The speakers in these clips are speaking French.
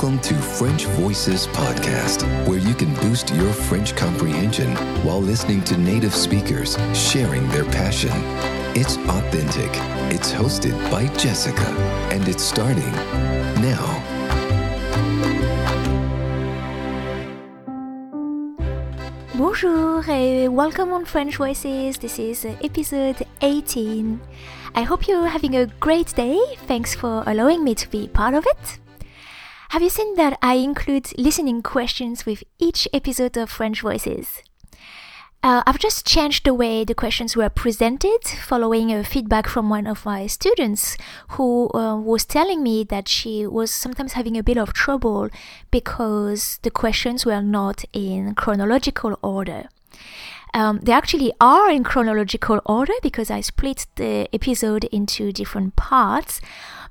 Welcome to French Voices Podcast, where you can boost your French comprehension while listening to native speakers sharing their passion. It's authentic, it's hosted by Jessica, and it's starting now. Bonjour et welcome on French Voices. This is episode 18. I hope you're having a great day. Thanks for allowing me to be part of it. Have you seen that I include listening questions with each episode of French Voices? Uh, I've just changed the way the questions were presented following a feedback from one of my students who uh, was telling me that she was sometimes having a bit of trouble because the questions were not in chronological order. Um, they actually are in chronological order because I split the episode into different parts,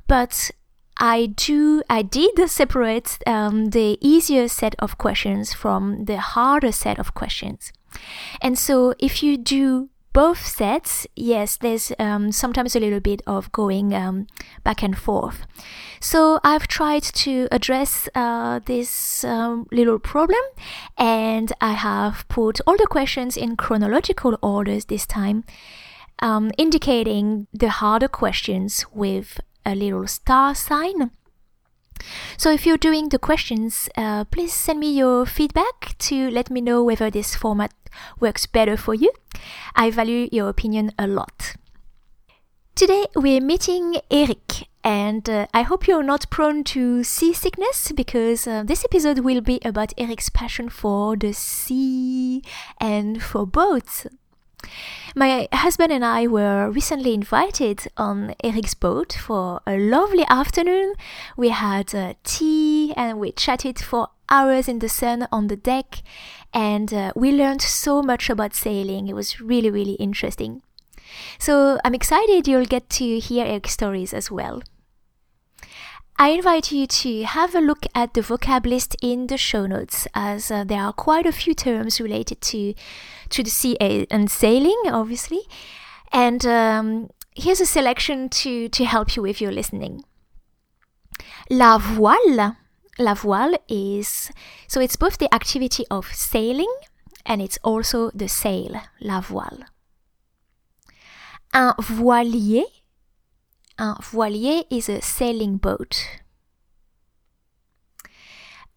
but I do I did separate um, the easier set of questions from the harder set of questions. And so if you do both sets, yes, there's um, sometimes a little bit of going um, back and forth. So I've tried to address uh, this um, little problem and I have put all the questions in chronological orders this time, um, indicating the harder questions with a little star sign. So if you're doing the questions, uh, please send me your feedback to let me know whether this format works better for you. I value your opinion a lot. Today we're meeting Eric, and uh, I hope you're not prone to seasickness because uh, this episode will be about Eric's passion for the sea and for boats. My husband and I were recently invited on Eric's boat for a lovely afternoon. We had uh, tea and we chatted for hours in the sun on the deck, and uh, we learned so much about sailing. It was really, really interesting. So I'm excited you'll get to hear Eric's stories as well. I invite you to have a look at the vocab list in the show notes, as uh, there are quite a few terms related to to the sea and sailing, obviously. And um, here's a selection to to help you with your listening. La voile, la voile is so it's both the activity of sailing and it's also the sail, la voile. Un voilier un voilier is a sailing boat.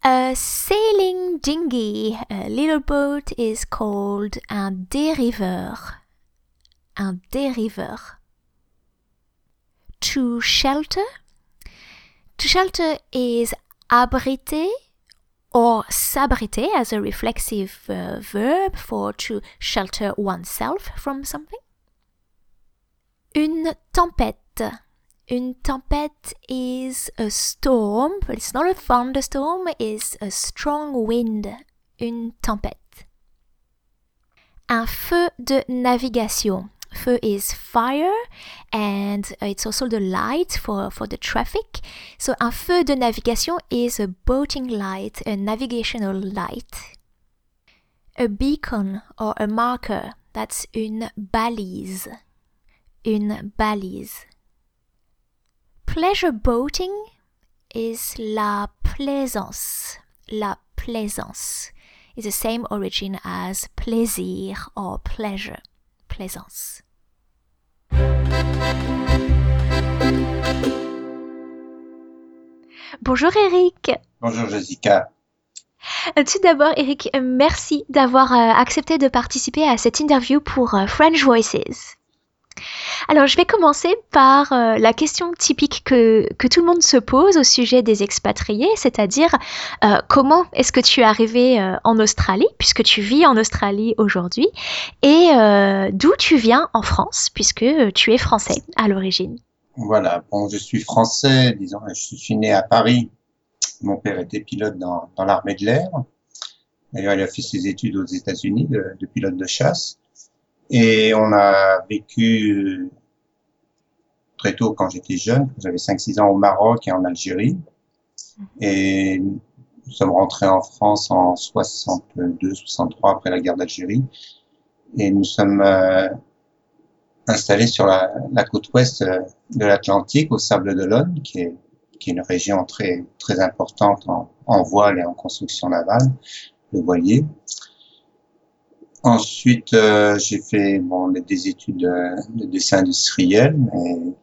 A sailing dinghy, a little boat, is called un dériveur. Un dériveur. To shelter. To shelter is abriter or s'abriter as a reflexive uh, verb for to shelter oneself from something. Une tempête. Une tempête is a storm, but it's not a thunderstorm, it's a strong wind. Une tempête. Un feu de navigation. Feu is fire and it's also the light for, for the traffic. So un feu de navigation is a boating light, a navigational light. A beacon or a marker, that's une balise. Une balise. Pleasure boating is la plaisance. La plaisance is the same origin as plaisir or pleasure. Plaisance. Bonjour Eric. Bonjour Jessica. Tout d'abord, Eric, merci d'avoir euh, accepté de participer à cette interview pour euh, French Voices. Alors, je vais commencer par euh, la question typique que, tout le monde se pose au sujet des expatriés, c'est-à-dire euh, comment est-ce que tu es arrivé euh, en Australie, puisque tu vis en Australie aujourd'hui, et d'où tu viens en France, puisque tu es français à l'origine? Voilà, bon, je suis français, disons, je suis né à Paris. Mon père était pilote dans, l'armée de l'air. D'ailleurs, il a fait ses études aux États-Unis de pilote de chasse. Et on a vécu très tôt quand j'étais jeune, j'avais 5-6 ans au Maroc et en Algérie. Et nous sommes rentrés en France en 62-63 après la guerre d'Algérie. Et nous sommes euh, installés sur la, la, côte ouest de l'Atlantique, au Sable d'Olonne, qui est, qui est une région très très importante en, en voile et en construction navale, le voilier. Ensuite, euh, j'ai fait bon, des études de, dessin industriel, mais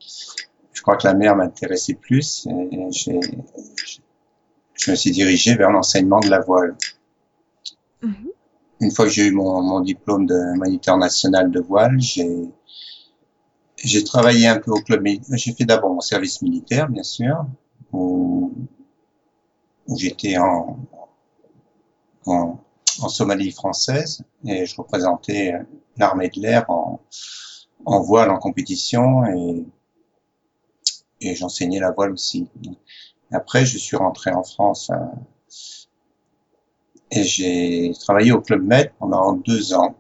je crois que la mer m'intéressait plus et j'ai, je me suis dirigé vers l'enseignement de la voile. Mhm. Une fois que j'ai eu mon, mon, diplôme de moniteur national de voile, j'ai j'ai travaillé un peu au club. J'ai fait d'abord mon service militaire, bien sûr, où, où j'étais en, en en Somalie française et je représentais l'armée de l'air en, en voile en compétition et, et j'enseignais la voile aussi. Après, je suis rentré en France euh, et j'ai travaillé au Club Med pendant deux ans.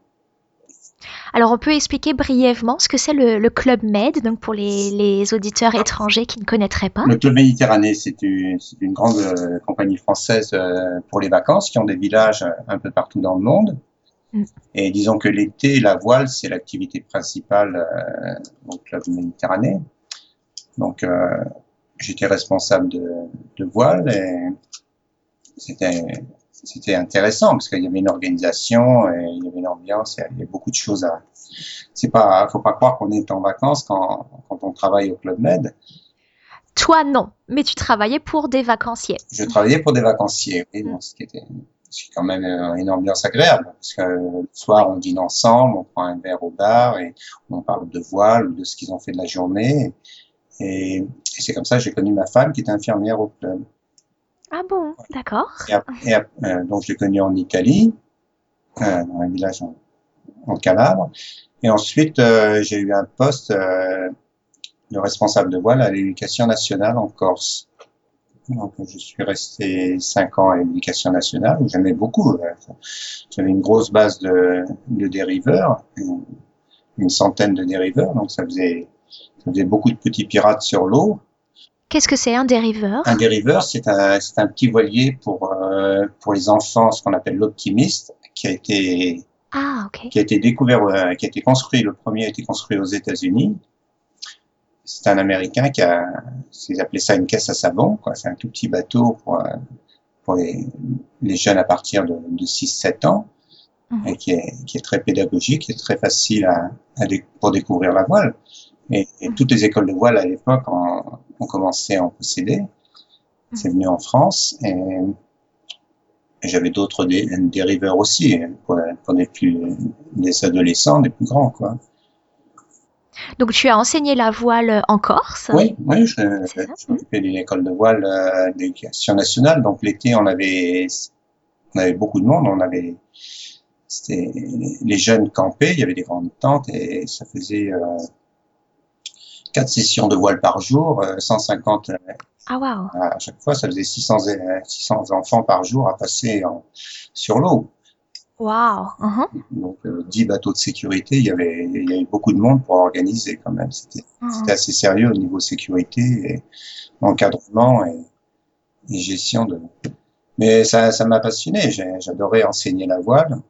Alors, on peut expliquer brièvement ce que c'est le, Club Med, donc pour les, auditeurs étrangers qui ne connaîtraient pas. Le Club Méditerranée, c'est une, grande euh, compagnie française euh, pour les vacances qui ont des villages euh, un peu partout dans le monde. Mm. Et disons que l'été, la voile, c'est l'activité principale au Club Méditerranée. Donc, j'étais responsable de, de voile et c'était c'était intéressant parce qu'il y avait une organisation, et il y avait une ambiance, il y avait beaucoup de choses à. C'est pas, faut pas croire qu'on est en vacances quand, quand on travaille au Club Med. Toi, non, mais tu travaillais pour des vacanciers. Je travaillais pour des vacanciers, oui, donc, ce qui était c'est quand même euh, une ambiance agréable parce que le soir on dîne ensemble, on prend un verre au bar et on parle de voile ou de ce qu'ils ont fait de la journée et, et c'est comme ça que j'ai connu ma femme qui était infirmière au club. Ah bon, d'accord. Et, euh, donc, je l'ai connu en Italie, euh, dans un village en, en Calabre. Et ensuite, euh, j'ai eu un poste de responsable de voile à l'éducation nationale en Corse. Donc, je suis resté cinq ans à l'éducation nationale, où j'aimais beaucoup. J'avais une grosse base de, de dériveurs, une, une, centaine de dériveurs, donc ça faisait, ça faisait beaucoup de petits pirates sur l'eau. Qu'est-ce que c'est un dériveur? Un dériveur, c'est un, un, petit voilier pour, euh, pour les enfants, ce qu'on appelle l'optimiste, qui a été ah, okay. qui a été découvert, euh, qui a été construit. Le premier a été construit aux États-Unis. C'est un Américain qui a, ils appelaient ça une caisse à savon. C'est un tout petit bateau pour, euh, pour les, les jeunes à partir de, de 6-7 ans. Mhm. Et qui est, qui est très pédagogique, qui est très facile à, à pour découvrir la voile. Et, et, toutes les écoles de voile à l'époque ont, ont, commencé à en posséder. C'est venu en France et, et j'avais d'autres dé, dériveurs aussi pour, pour des plus des adolescents, des plus grands quoi. Donc tu as enseigné la voile en Corse? Oui, oui, je, m'occupais d'une école de voile euh, d'éducation nationale. Donc l'été, on avait on avait beaucoup de monde, on avait c'était les jeunes campaient, il y avait des grandes tentes et ça faisait euh, quatre sessions de voile par jour, 150 euh, ah, wow. à chaque fois, ça faisait 600, 600 enfants par jour à passer en, sur l'eau. Wow. Uh-huh. Donc, euh, 10 bateaux de sécurité, il y avait, il y avait beaucoup de monde pour organiser quand même. C'était, uh-huh. assez sérieux au niveau sécurité et encadrement et, et gestion de. Mais ça, ça m'a passionné. J'adorais enseigner la voile.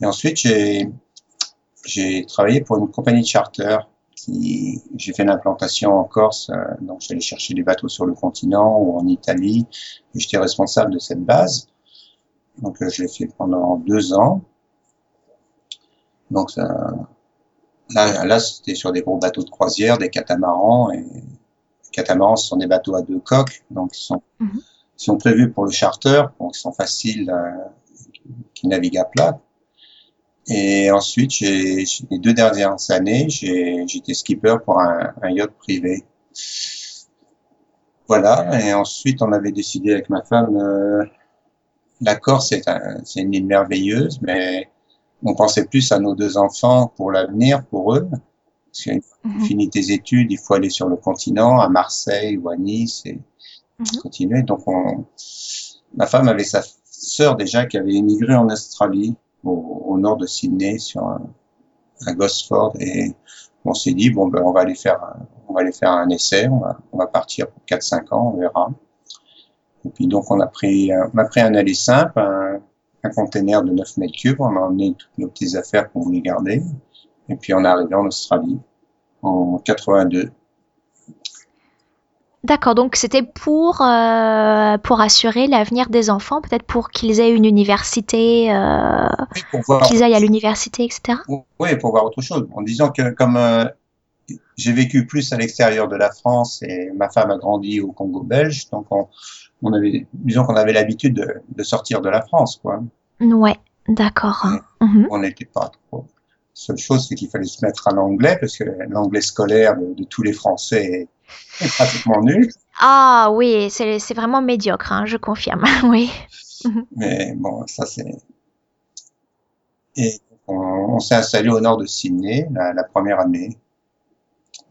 Et ensuite, j'ai, j'ai travaillé pour une compagnie de charter j'ai fait l'implantation en Corse, euh, donc j'allais chercher des bateaux sur le continent ou en Italie, et j'étais responsable de cette base. Donc euh, je l'ai fait pendant deux ans. Donc ça, là, là c'était sur des gros bateaux de croisière, des catamarans, et les catamarans ce sont des bateaux à deux coques, donc ils sont, mm-hmm. ils sont prévus pour le charter, donc ils sont faciles, euh, qui naviguent à plat. Et ensuite, j'ai, les deux dernières années, j'ai, j'étais skipper pour un, un, yacht privé. Voilà. Et ensuite, on avait décidé avec ma femme, euh, la Corse, c'est, un, c'est une île merveilleuse, mais on pensait plus à nos deux enfants pour l'avenir, pour eux. Parce qu'une mm fini tes études, il faut aller sur le continent, à Marseille ou à Nice et mm-hmm. continuer. Donc, on, ma femme avait sa sœur déjà qui avait émigré en Australie au, au, nord de Sydney, sur un, à Gosford, et on s'est dit bon ben on va aller faire, on va aller faire un essai, on va, on va partir pour 4-5 ans, on verra. Et puis donc on a pris, on a pris un aller simple, un, un container de 9 mètres cubes, on a emmené toutes nos petites affaires qu'on voulait garder, et puis on est arrivé en Australie en 82. D'accord, donc c'était pour, euh, pour assurer l'avenir des enfants, peut-être pour qu'ils aient une université, euh, Oui, pour voir, qu'ils aillent à l'université, etc. oui, pour voir autre chose. En disant que comme euh, j'ai vécu plus à l'extérieur de la France et ma femme a grandi au Congo belge, donc on, on avait, disons qu'on avait l'habitude de, de sortir de la France, quoi. Ouais, d'accord. Mhm. On n'était pas trop. Seule chose, c'est qu'il fallait se mettre à l'anglais parce que l'anglais scolaire de, de tous les Français est, est pratiquement nul. Ah oui, c'est c'est vraiment médiocre, hein, je confirme. Oui. Mais bon, ça c'est. Et on, s'est installé au nord de Sydney la, première année.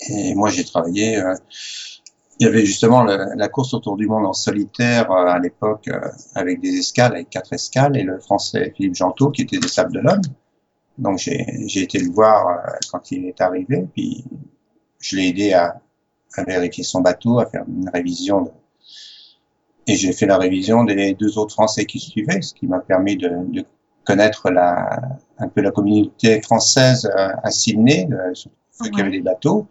Et moi, j'ai travaillé. euh, il y avait justement la course autour du monde en solitaire euh, à l'époque euh, avec des escales, avec quatre escales, et le français Philippe Gentot qui était des Sables d'Olonne. Donc j'ai j'ai été le voir euh, quand il est arrivé, puis je l'ai aidé à, à vérifier son bateau, à faire une révision. de- Et j'ai fait la révision des deux autres Français qui suivaient, ce qui m'a permis de, de connaître la, un peu la communauté française euh, à Sydney, euh, sur ceux qui avaient des bateaux.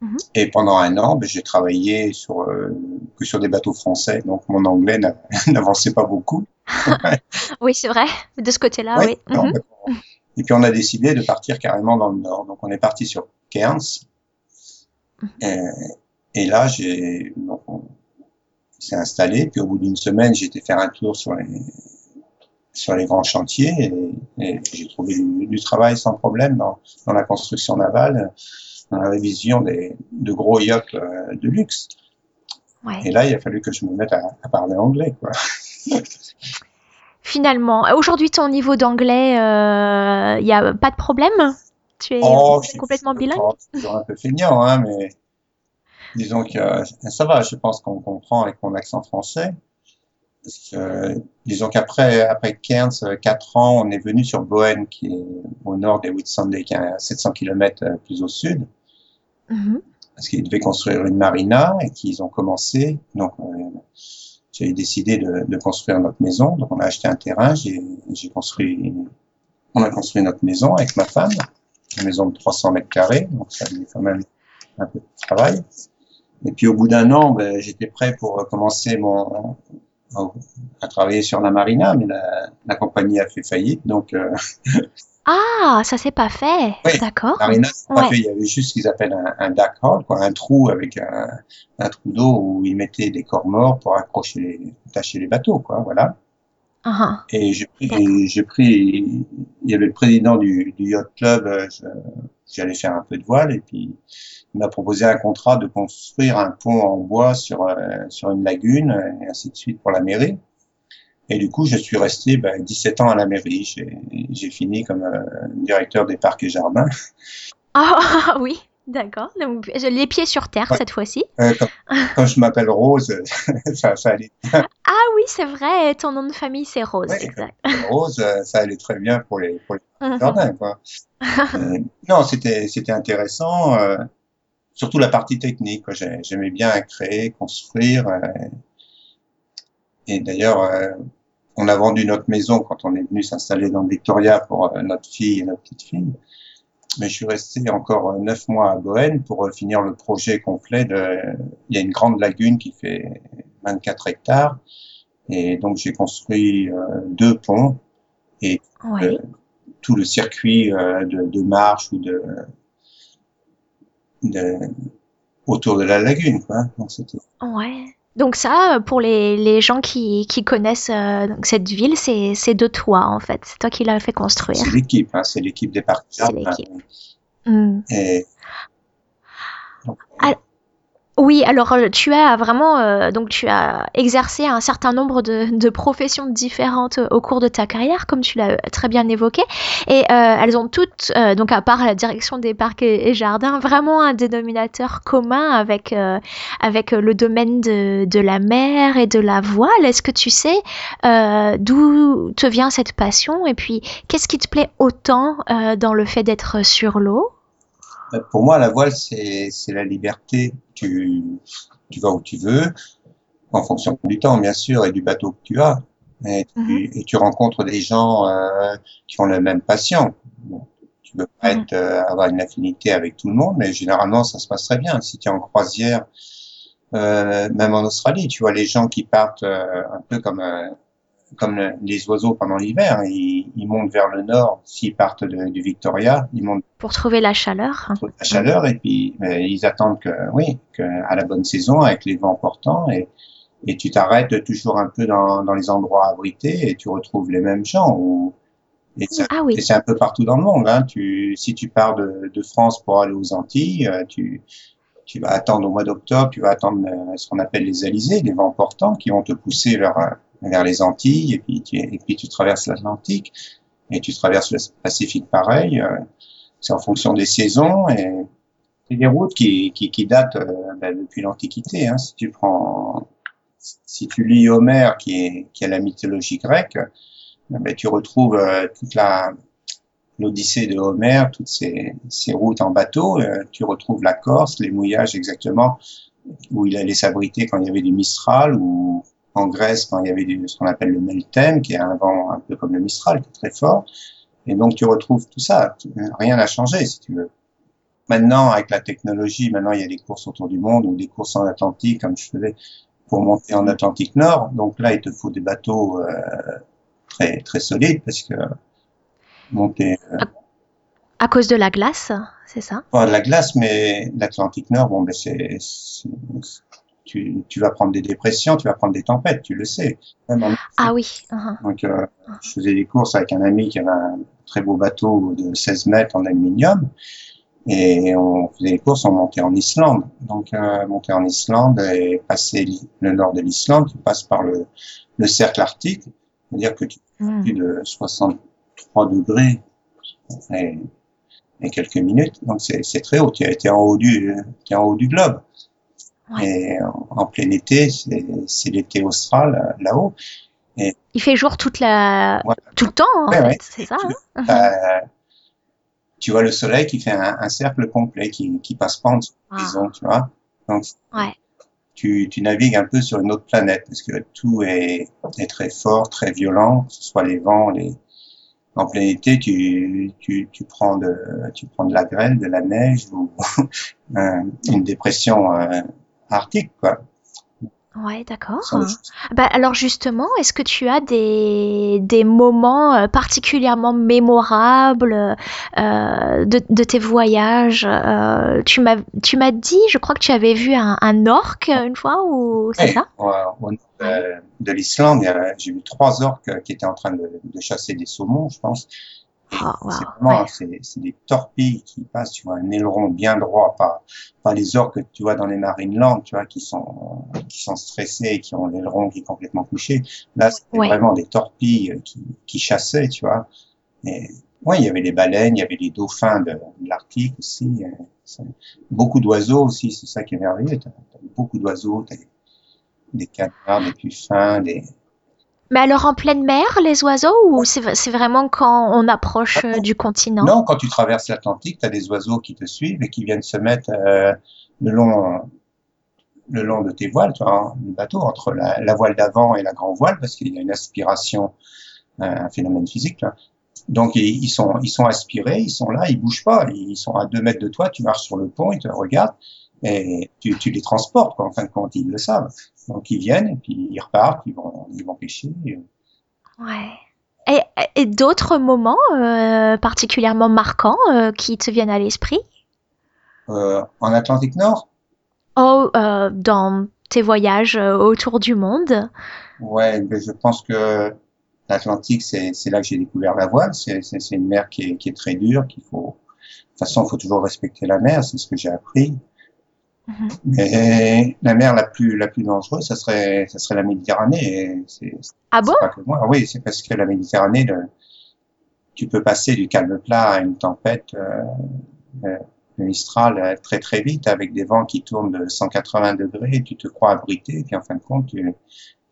Mhm. Et pendant un an, ben, j'ai travaillé sur, euh, que sur des bateaux français, donc mon anglais n'a- n'avançait pas beaucoup. Oui, c'est vrai. De ce côté-là, oui. non, Mhm. Et puis on a décidé de partir carrément dans le nord. Donc on est parti sur Cairns. Mhm. Et, et là, j'ai donc on s'est installé. Puis au bout d'une semaine, j'ai été faire un tour sur les sur les grands chantiers et, et j'ai trouvé du, du travail sans problème dans, dans la construction navale, dans la révision des, de gros yachts euh, de luxe. Ouais. Et là, il a fallu que je me mette à, à parler anglais. Quoi. Finalement, aujourd'hui, ton niveau d'anglais, il n'y a pas de problème? Tu es Oh, je suis- complètement bilingue? toujours un peu feignant, hein, mais disons que euh, ça va, je pense qu'on comprend avec mon accent français. Parce que, euh, disons qu'après après Cairns, euh, quatre ans, on est venu sur Bowen, qui est au nord des Whitsunday, qui est à 700 km plus au sud, Mhm. parce qu'ils devaient construire une marina et qu'ils ont commencé. Donc, euh, j'ai décidé de, de construire notre maison. Donc, on a acheté un terrain, j'ai j'ai construit, on a construit notre maison avec ma femme, une maison de 300 mètres carrés, donc ça fait quand même un peu de travail. Et puis au bout d'un an, ben, j'étais prêt pour commencer mon à travailler sur la marina, mais la, la compagnie a fait faillite, donc euh, Ah, ça s'est pas fait. Oui. D'accord. la marina, Ouais. fait. il y avait juste ce qu'ils appellent un, un duck hole, quoi, un trou avec un, un trou d'eau où ils mettaient des corps morts pour accrocher les, attacher les bateaux, quoi, voilà. Ah, Et j'ai pris, j'ai pris, il y avait le président du, du yacht club, euh, j'allais faire un peu de voile, et puis il m'a proposé un contrat de construire un pont en bois sur, euh, sur une lagune, et ainsi de suite pour la mairie. Et du coup, je suis resté ben, 17 ans à la mairie. J'ai fini comme euh, directeur des parcs et jardins. Ah, oui, d'accord. Donc, les pieds sur terre Ouais. cette fois-ci. Euh, quand, quand je m'appelle Rose, ça, ça allait. Ah oui, c'est vrai, ton nom de famille c'est Rose, Ouais. exact. Rose, euh, ça allait très bien pour les, pour les Mhm. jardin, quoi. Euh, non, c'était c'était intéressant, euh, surtout la partie technique. quoi. J'aimais bien créer, construire. et d'ailleurs, on a vendu notre maison quand on est venu s'installer dans le Victoria pour notre fille et notre petite fille. Mais je suis resté encore euh, neuf mois à Bohème pour euh, finir le projet complet. De... Il y a une grande lagune qui fait 24 hectares. Et donc j'ai construit euh, deux ponts et tout le circuit de, de marche ou de, de autour de la lagune. Quoi. Donc Ouais. Donc ça, pour les, les gens qui, qui connaissent euh, donc cette ville, c'est de toi en fait. C'est toi qui l'as fait construire. c'est l'équipe, hein, c'est l'équipe des parcs. C'est l'équipe. Et donc, Oui, alors euh, tu as vraiment euh, donc tu as exercé un certain nombre de, de professions différentes euh, au cours de ta carrière, comme tu l'as très bien évoqué, et euh, elles ont toutes, euh, donc à part la direction des parcs et, jardins, vraiment un dénominateur commun avec euh, avec le domaine de, de la mer et de la voile. Est-ce que tu sais euh, d'où te vient cette passion et puis qu'est-ce qui te plaît autant euh, dans le fait d'être sur l'eau? Pour moi, la voile, c'est la liberté. Tu, tu vas où tu veux, en fonction du temps, bien sûr, et du bateau que tu as. Et tu, Mhm. et tu rencontres des gens euh, qui ont la même passion. Bon, tu veux pas Mhm. être, euh, avoir une affinité avec tout le monde, mais généralement, ça se passe très bien. Si tu es en croisière Euh, même en Australie, tu vois les gens qui partent un peu comme comme les oiseaux pendant l'hiver, ils, ils, montent vers le nord. S'ils partent du Victoria, ils montent pour trouver la chaleur. Pour la chaleur et puis ils attendent que oui, que à la bonne saison avec les vents portants et et tu t'arrêtes toujours un peu dans, dans les endroits abrités et tu retrouves les mêmes gens. Et ah oui. c'est un peu partout dans le monde. Hein. Tu, si tu pars de, de France pour aller aux Antilles, tu, tu vas attendre au mois d'octobre, tu vas attendre euh, ce qu'on appelle les alizés, les vents portants qui vont te pousser vers, euh, vers les Antilles et puis tu, et puis tu traverses l'Atlantique et tu traverses le Pacifique pareil. Euh, c'est en fonction des saisons et c'est des routes qui, qui, qui datent ben, depuis l'Antiquité. Hein. Si tu prends, si tu lis Homère qui est, qui est la mythologie grecque, ben, tu retrouves toute la, l'Odyssée de Homère, toutes ces, ces routes en bateau, euh, tu retrouves la Corse, les mouillages exactement où il allait s'abriter quand il y avait du Mistral ou en Grèce quand il y avait du, ce qu'on appelle le Meltem, qui est un vent un peu comme le Mistral, qui est très fort. Et donc tu retrouves tout ça. Rien n'a changé si tu veux. Maintenant, avec la technologie, maintenant il y a des courses autour du monde ou des courses en Atlantique, comme je faisais pour monter en Atlantique Nord. Donc là, il te faut des bateaux euh, très très solides parce que monter. Euh, à, cause de la glace, c'est ça? De la glace, mais l'Atlantique Nord, bon, ben c'est, tu, tu vas prendre des dépressions, tu vas prendre des tempêtes, tu le sais. ah oui. Uh-huh. Donc, euh, je faisais des courses avec un ami qui avait un très beau bateau de 16 mètres en aluminium. Et on faisait des courses, on montait en Islande. Donc, euh, monter en Islande et passer le nord de l'Islande, tu passes par le, le cercle arctique. C'est-à-dire que tu plus de 60 3 degrés et, et, quelques minutes. Donc c'est très haut. Tu es en haut du, es en haut du globe. Et en, plein été, c'est l'été austral là-haut. Il fait jour toute la, tout le temps, en fait, c'est ça. Hein euh, tu vois le soleil qui fait un, cercle complet, qui, qui passe pas en dessous de tu vois. Donc, tu, tu navigues un peu sur une autre planète parce que tout est, est très fort, très violent, que ce soit les vents, les, en plein été, tu, tu, prends de, tu prends de la grêle, de la neige ou une dépression euh, arctique. Ouais, d'accord. Bah, alors justement, est-ce que tu as des, des moments euh, particulièrement mémorables euh, de, de, tes voyages euh, Tu m'as dit, je crois que tu avais vu un, un orque une fois ou c'est ça? ouais, de l'Islande, j'ai vu trois orques qui étaient en train de, de chasser des saumons, je pense. Oh, c'est des torpilles qui passent, tu vois, un aileron bien droit, pas, pas les orques que tu vois dans les marinelands, tu vois, qui sont, qui sont stressés et qui ont l'aileron qui est complètement couché. Là, c'était vraiment des torpilles qui, qui chassaient, tu vois. Et, ouais, il y avait les baleines, il y avait les dauphins de, l'Arctique aussi. Euh, beaucoup d'oiseaux aussi, c'est ça qui est merveilleux. T'as, beaucoup d'oiseaux, t'as des canards, des puffins, des, mais alors en pleine mer, les oiseaux, ou c'est vraiment quand on approche euh, du continent? Non, quand tu traverses l'Atlantique, tu as des oiseaux qui te suivent et qui viennent se mettre euh, le long le long de tes voiles, tu vois, le bateau, entre la, voile d'avant et la grand voile, parce qu'il y a une aspiration, euh, un phénomène physique. Donc ils, sont ils sont aspirés, ils sont là, ils bougent pas, ils sont à deux mètres de toi, tu marches sur le pont, ils te regardent et tu, tu les transportes, quoi, en fin de compte, ils le savent. Donc ils viennent et puis ils repartent, ils vont, ils vont pêcher. Ouais. Et, et d'autres moments euh, particulièrement marquants euh, qui te viennent à l'esprit? Euh, En Atlantique Nord? Oh, euh, dans tes voyages euh, autour du monde? Ouais, mais je pense que l'Atlantique, c'est là que j'ai découvert la voile. C'est une mer qui est, qui est très dure, qu'il faut. De toute façon, il faut toujours respecter la mer, c'est ce que j'ai appris. Mhm. Mais la mer la plus la plus dangereuse, ça serait ça serait la Méditerranée. ah bon? moi. Oui, c'est parce que la Méditerranée, tu peux passer du calme plat à une tempête euh, euh, Mistral euh, très très vite avec des vents qui tournent de 180 degrés. Tu te crois abrité, et puis en fin de compte, tu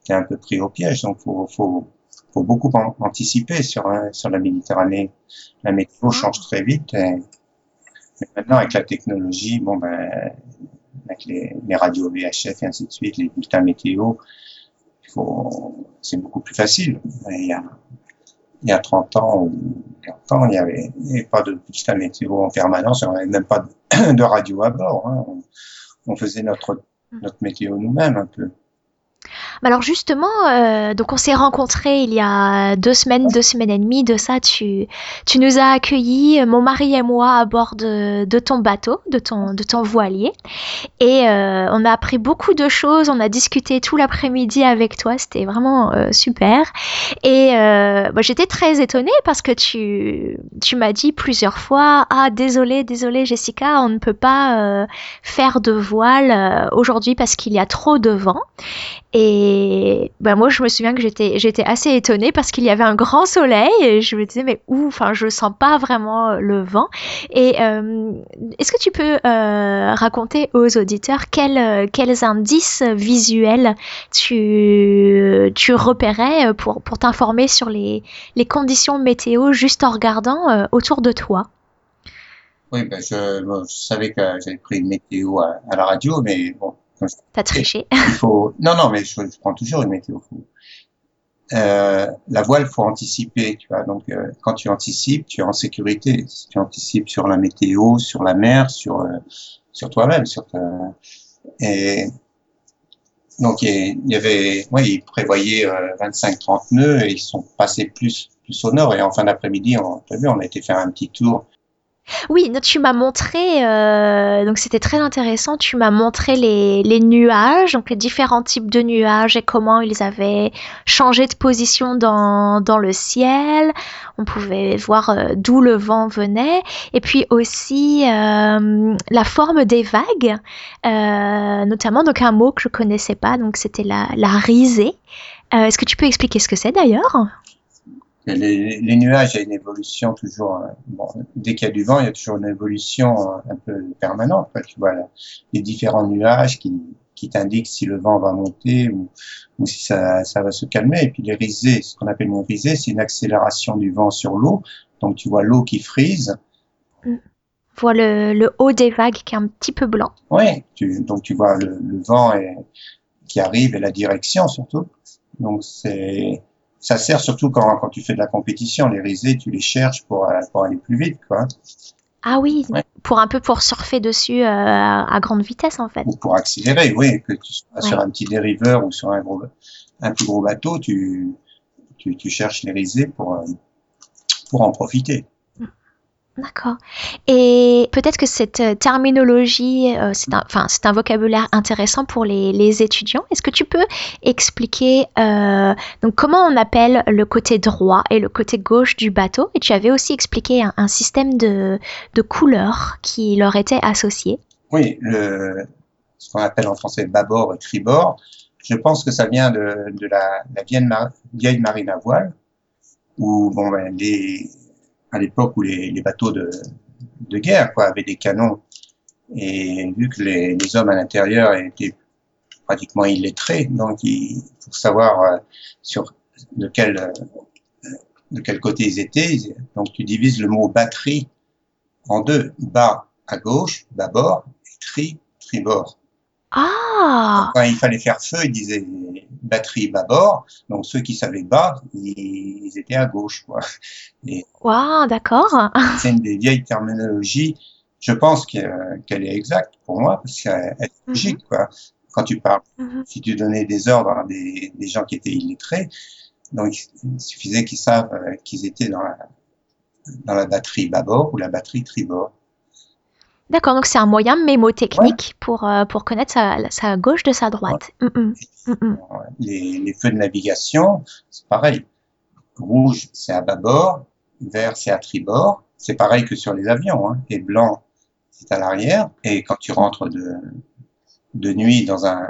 es un peu pris au piège. Donc faut faut faut beaucoup anticiper sur euh, sur la Méditerranée. La météo ah. change très vite. Et, maintenant avec la technologie, bon ben avec les, les, radios VHF et ainsi de suite, les bulletins météo, c'est beaucoup plus facile. Il y a, il y a 30 ans ou 40 ans, il n'y avait, avait, pas de bulletins météo en permanence, on n'avait même pas de, radio à bord. Hein. On, faisait notre notre météo nous-mêmes un peu. Alors justement, euh, donc on s'est rencontrés il y a deux semaines, deux semaines et demie de ça. Tu, tu nous as accueillis, mon mari et moi, à bord de, de ton bateau, de ton, de ton voilier, et euh, on a appris beaucoup de choses. On a discuté tout l'après-midi avec toi. C'était vraiment euh, super. Et moi j'étais très étonnée parce que tu, tu m'as dit plusieurs fois, ah désolé, désolé Jessica, on ne peut pas faire de voile aujourd'hui parce qu'il y a trop de vent. Et ben moi, je me souviens que j'étais, j'étais assez étonnée parce qu'il y avait un grand soleil et je me disais, mais où? Enfin, je sens pas vraiment le vent. Et euh, est-ce que tu peux euh, raconter aux auditeurs quels, euh, quels indices visuels tu, tu repérais pour, pour t'informer sur les, les conditions météo juste en regardant autour de toi? Oui, ben je, savais que j'avais pris une météo à la radio, mais bon, T'as triché. Il faut... Non, non, mais je, prends toujours une météo. Euh, la voile, faut anticiper, tu vois. Donc, euh, quand tu anticipes, tu es en sécurité. Si tu anticipes sur la météo, sur la mer, sur euh, sur toi-même, sur ta... et donc il y avait, oui, ils prévoyaient 25-30 euh, nœuds et ils sont passés plus plus au nord. Et en fin d'après-midi, on, vu, on a été faire un petit tour oui, tu m'as montré, euh, donc c'était très intéressant, tu m'as montré les, nuages, donc les différents types de nuages et comment ils avaient changé de position dans, dans le ciel. On pouvait voir euh, d'où le vent venait. Et puis aussi euh, la forme des vagues, notamment donc un mot que je connaissais pas, donc c'était la, la risée. Est-ce que tu peux expliquer ce que c'est d'ailleurs? Les, les, nuages, il y a une évolution toujours. Euh, bon, dès qu'il y a du vent, il y a toujours une évolution euh, un peu permanente. Tu vois les différents nuages qui, qui t'indiquent si le vent va monter ou, ou si ça, ça, va se calmer. Et puis les risées, ce qu'on appelle une risée, c'est une accélération du vent sur l'eau. Donc tu vois l'eau qui frise. On voit le, le, haut des vagues qui est un petit peu blanc. Oui, tu, donc tu vois le, le vent qui arrive et la direction surtout. Donc c'est ça sert surtout quand, quand tu fais de la compétition. Les risées, tu les cherches pour, euh, pour aller plus vite, quoi. Ah oui, pour un peu pour surfer dessus euh, à grande vitesse en fait. Ou pour accélérer, oui, que tu sois sur un petit dériveur ou sur un gros, un plus gros bateau, tu, tu, tu cherches les risées pour, euh, pour en profiter. D'accord. Et peut-être que cette euh, terminologie, euh, c'est un, un vocabulaire intéressant pour les, les étudiants. Est-ce que tu peux expliquer euh, donc comment on appelle le côté droit et le côté gauche du bateau? Et tu avais aussi expliqué un, un système de, de couleurs qui leur était associé. Oui, le, ce qu'on appelle en français bâbord et tribord. Je pense que ça vient de, de la, la vieille, vieille marine à voile, où bon, ben, les à l'époque où les, bateaux de, de guerre avaient des canons. Et vu que les, hommes à l'intérieur étaient pratiquement illettrés, donc faut savoir euh, sur de quel euh, de quel côté ils étaient. Donc tu divises le mot batterie en deux, bas à gauche, bâbord, et tri, tribord. Ah Quand il fallait faire feu, ils disaient batterie bâbord. Donc ceux qui savaient bas, ils, étaient à gauche. Quoi. Waouh, d'accord. C'est une des vieilles terminologies. Je pense qu'elle est exacte pour moi parce qu'elle est mhm. logique. quoi. Quand tu parles, mhm. si tu donnais des ordres à des, des, gens qui étaient illettrés, donc il suffisait qu'ils savent euh, qu'ils étaient dans la, dans la batterie bâbord ou la batterie tribord. D'accord, donc c'est un moyen mémotechnique pour, euh, pour connaître sa, sa, gauche de sa droite. Mm, mm. Mm, les, les, feux de navigation, c'est pareil. Rouge, c'est à bâbord, vert, c'est à tribord. C'est pareil que sur les avions. Hein. Et blanc, c'est à l'arrière. Et quand tu rentres de, de nuit dans un,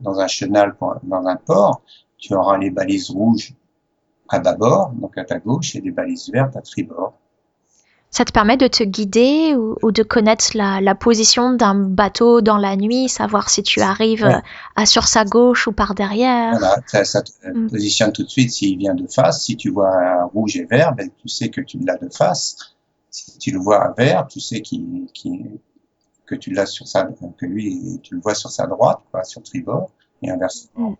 dans un chenal, dans un port, tu auras les balises rouges à bâbord, donc à ta gauche, et les balises vertes à tribord ça te permet de te guider ou, de connaître la, position d'un bateau dans la nuit, savoir si tu arrives euh, à sur sa gauche ou par derrière? Voilà, ça, te mm. positionne tout de suite s'il vient de face. Si tu vois rouge et vert, ben, tu sais que tu l'as de face. Si tu le vois à vert, tu sais que tu l'as sur sa, que lui, tu le vois sur sa droite, quoi, sur tribord, et inversement.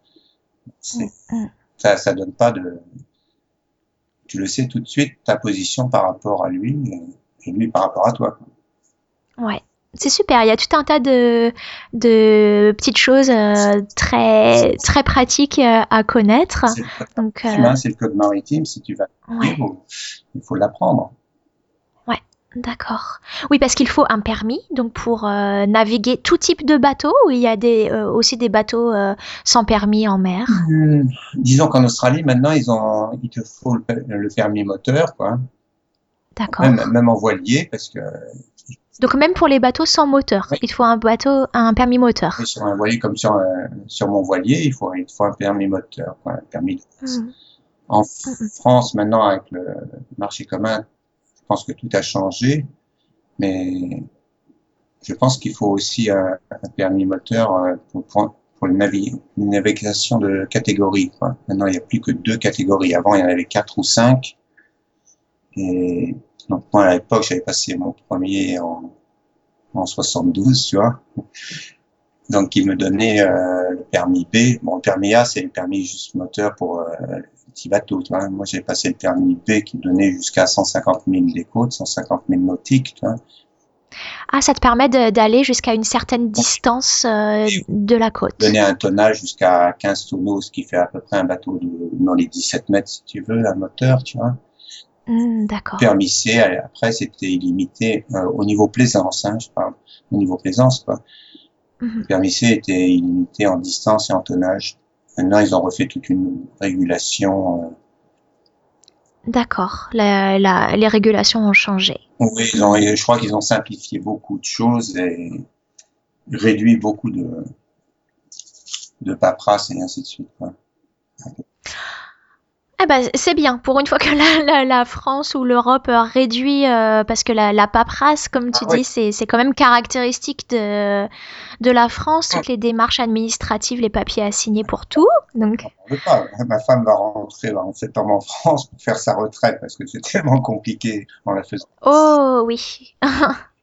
Mm. Mm, ça, ça donne pas de, tu le sais tout de suite, ta position par rapport à lui et, lui par rapport à toi. Ouais, c'est super. Il y a tout un tas de, de petites choses euh, très, très pratiques euh, à connaître. C'est le code Donc, euh, maritime, hein, c'est le code maritime. Si tu vas, ouais, il faut l'apprendre. D'accord. Oui, parce qu'il faut un permis, donc pour euh, naviguer tout type de bateau, ou il y a des, euh, aussi des bateaux euh, sans permis en mer? Hum, Disons qu'en Australie, maintenant, ils ont, il te faut le, per- le permis moteur, quoi. D'accord. Même, même en voilier, parce que Donc même pour les bateaux sans moteur, Oui. il faut un bateau, un permis moteur. sur un voilier comme sur, mon voilier, il faut, il te faut un permis moteur, quoi, un permis de Mhm. En. France, maintenant, avec le marché commun, pense que tout a changé, mais je pense qu'il faut aussi un, un permis moteur euh, pour, une navigation de catégorie. Quoi. Maintenant, il n'y a plus que deux catégories. Avant, il y en avait quatre ou cinq. Et donc, moi, à l'époque, j'avais passé mon premier en, en 72, tu vois. Donc, il me donnait euh, le permis B. Bon, le permis A, c'est le permis juste moteur pour euh, petits bateaux. Tu vois. Moi, j'ai passé le permis B qui donnait jusqu'à 150 000 des côtes, 150 000 nautiques. Tu vois. Ah, ça te permet d'aller jusqu'à une certaine distance euh, de la côte. Donner un tonnage jusqu'à 15 tonneaux, ce qui fait à peu près un bateau de, dans les 17 mètres, si tu veux, un moteur, tu vois. Hmm, D'accord. Permis C, après, c'était illimité euh, au niveau plaisance, hein, je parle. Au niveau plaisance, quoi. Mhm. Le permis C était illimité en distance et en tonnage. Maintenant, ils ont refait toute une régulation. euh, D'accord. La- la- les régulations ont changé. Oui, ils ont, je crois qu'ils ont simplifié beaucoup de choses et réduit beaucoup de, de paperasse et ainsi de suite. quoi. Eh ben, c'est bien. Pour une fois que la, la, la France ou l'Europe euh, réduit, euh, parce que la, la paperasse, comme tu Ah dis, c'est, c'est quand même caractéristique de, de la France, toutes les démarches administratives, les papiers à signer pour tout. Donc, On veut pas. Ma femme va rentrer en septembre en France pour faire sa retraite parce que c'est tellement compliqué en la faisant. oh oui.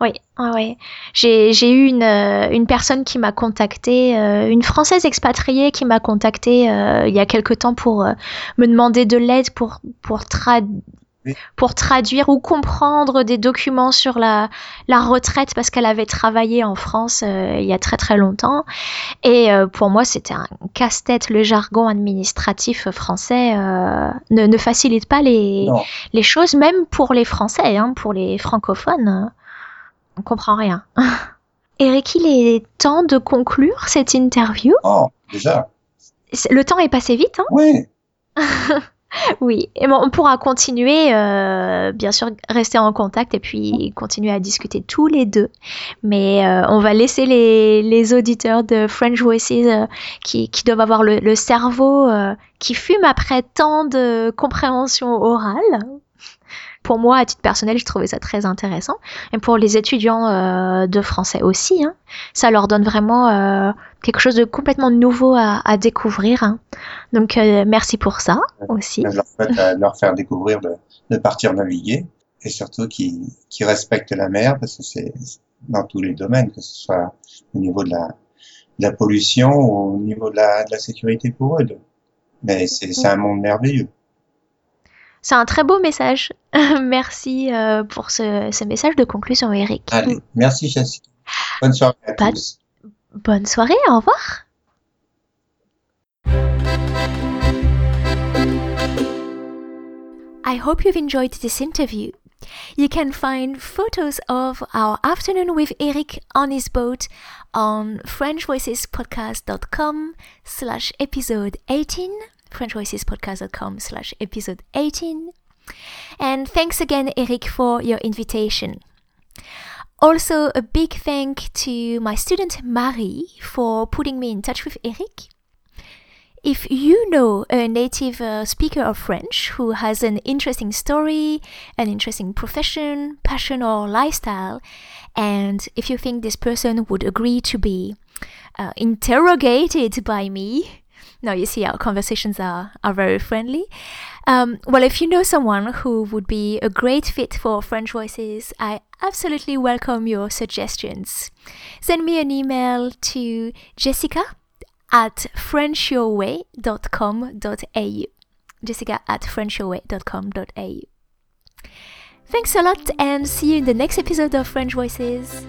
oui, ouais, ouais. J'ai, eu une, euh, une personne qui m'a contactée, euh, une Française expatriée qui m'a contactée euh, il y a quelque temps pour euh, me demander de l'aide pour, pour, trad- Oui. pour traduire ou comprendre des documents sur la, la retraite parce qu'elle avait travaillé en France euh, il y a très très longtemps. Et pour moi, c'était un casse-tête. Le jargon administratif français ne, ne facilite pas les, Non, les choses, même pour les Français, hein, pour les francophones. On comprend rien. Eric, il est temps de conclure cette interview. oh, déjà. Le temps est passé vite, hein? Oui, Oui, et bon, on pourra continuer, euh, bien sûr, rester en contact et puis continuer à discuter tous les deux. Mais euh, on va laisser les, les auditeurs de French Voices euh, qui, qui doivent avoir le, le cerveau qui fume après tant de compréhension orale. Pour moi, à titre personnel, je trouvais ça très intéressant. Et pour les étudiants euh, de français aussi, hein, ça leur donne vraiment euh, quelque chose de complètement nouveau à, à découvrir. hein. Donc, euh, merci pour ça aussi. je leur souhaite de leur faire découvrir de, de partir naviguer et surtout qu'ils qu'ils respectent la mer parce que c'est dans tous les domaines, que ce soit au niveau de la, de la pollution ou au niveau de la, de la sécurité pour eux. Mais c'est un monde merveilleux. C'est un très beau message. merci euh, pour ce, ce message de conclusion, Eric. Allez, merci Jessica. Bonne soirée à Pas tous. Bonne soirée, au revoir. I hope you've enjoyed this interview. You can find photos of our afternoon with Eric on his boat on frenchvoicespodcast.com slash episode 18, frenchvoicespodcast.com slash episode 18. And thanks again, Eric, for your invitation. Also, a big thank to my student Marie for putting me in touch with Eric. If you know a native uh, speaker of French who has an interesting story, an interesting profession, passion, or lifestyle, and if you think this person would agree to be uh, interrogated by me, now you see our conversations are, are very friendly. Um, well, if you know someone who would be a great fit for French Voices, I absolutely welcome your suggestions. Send me an email to jessica at frenchyourway.com.au. Jessica at frenchyourway.com.au. Thanks a lot and see you in the next episode of French Voices.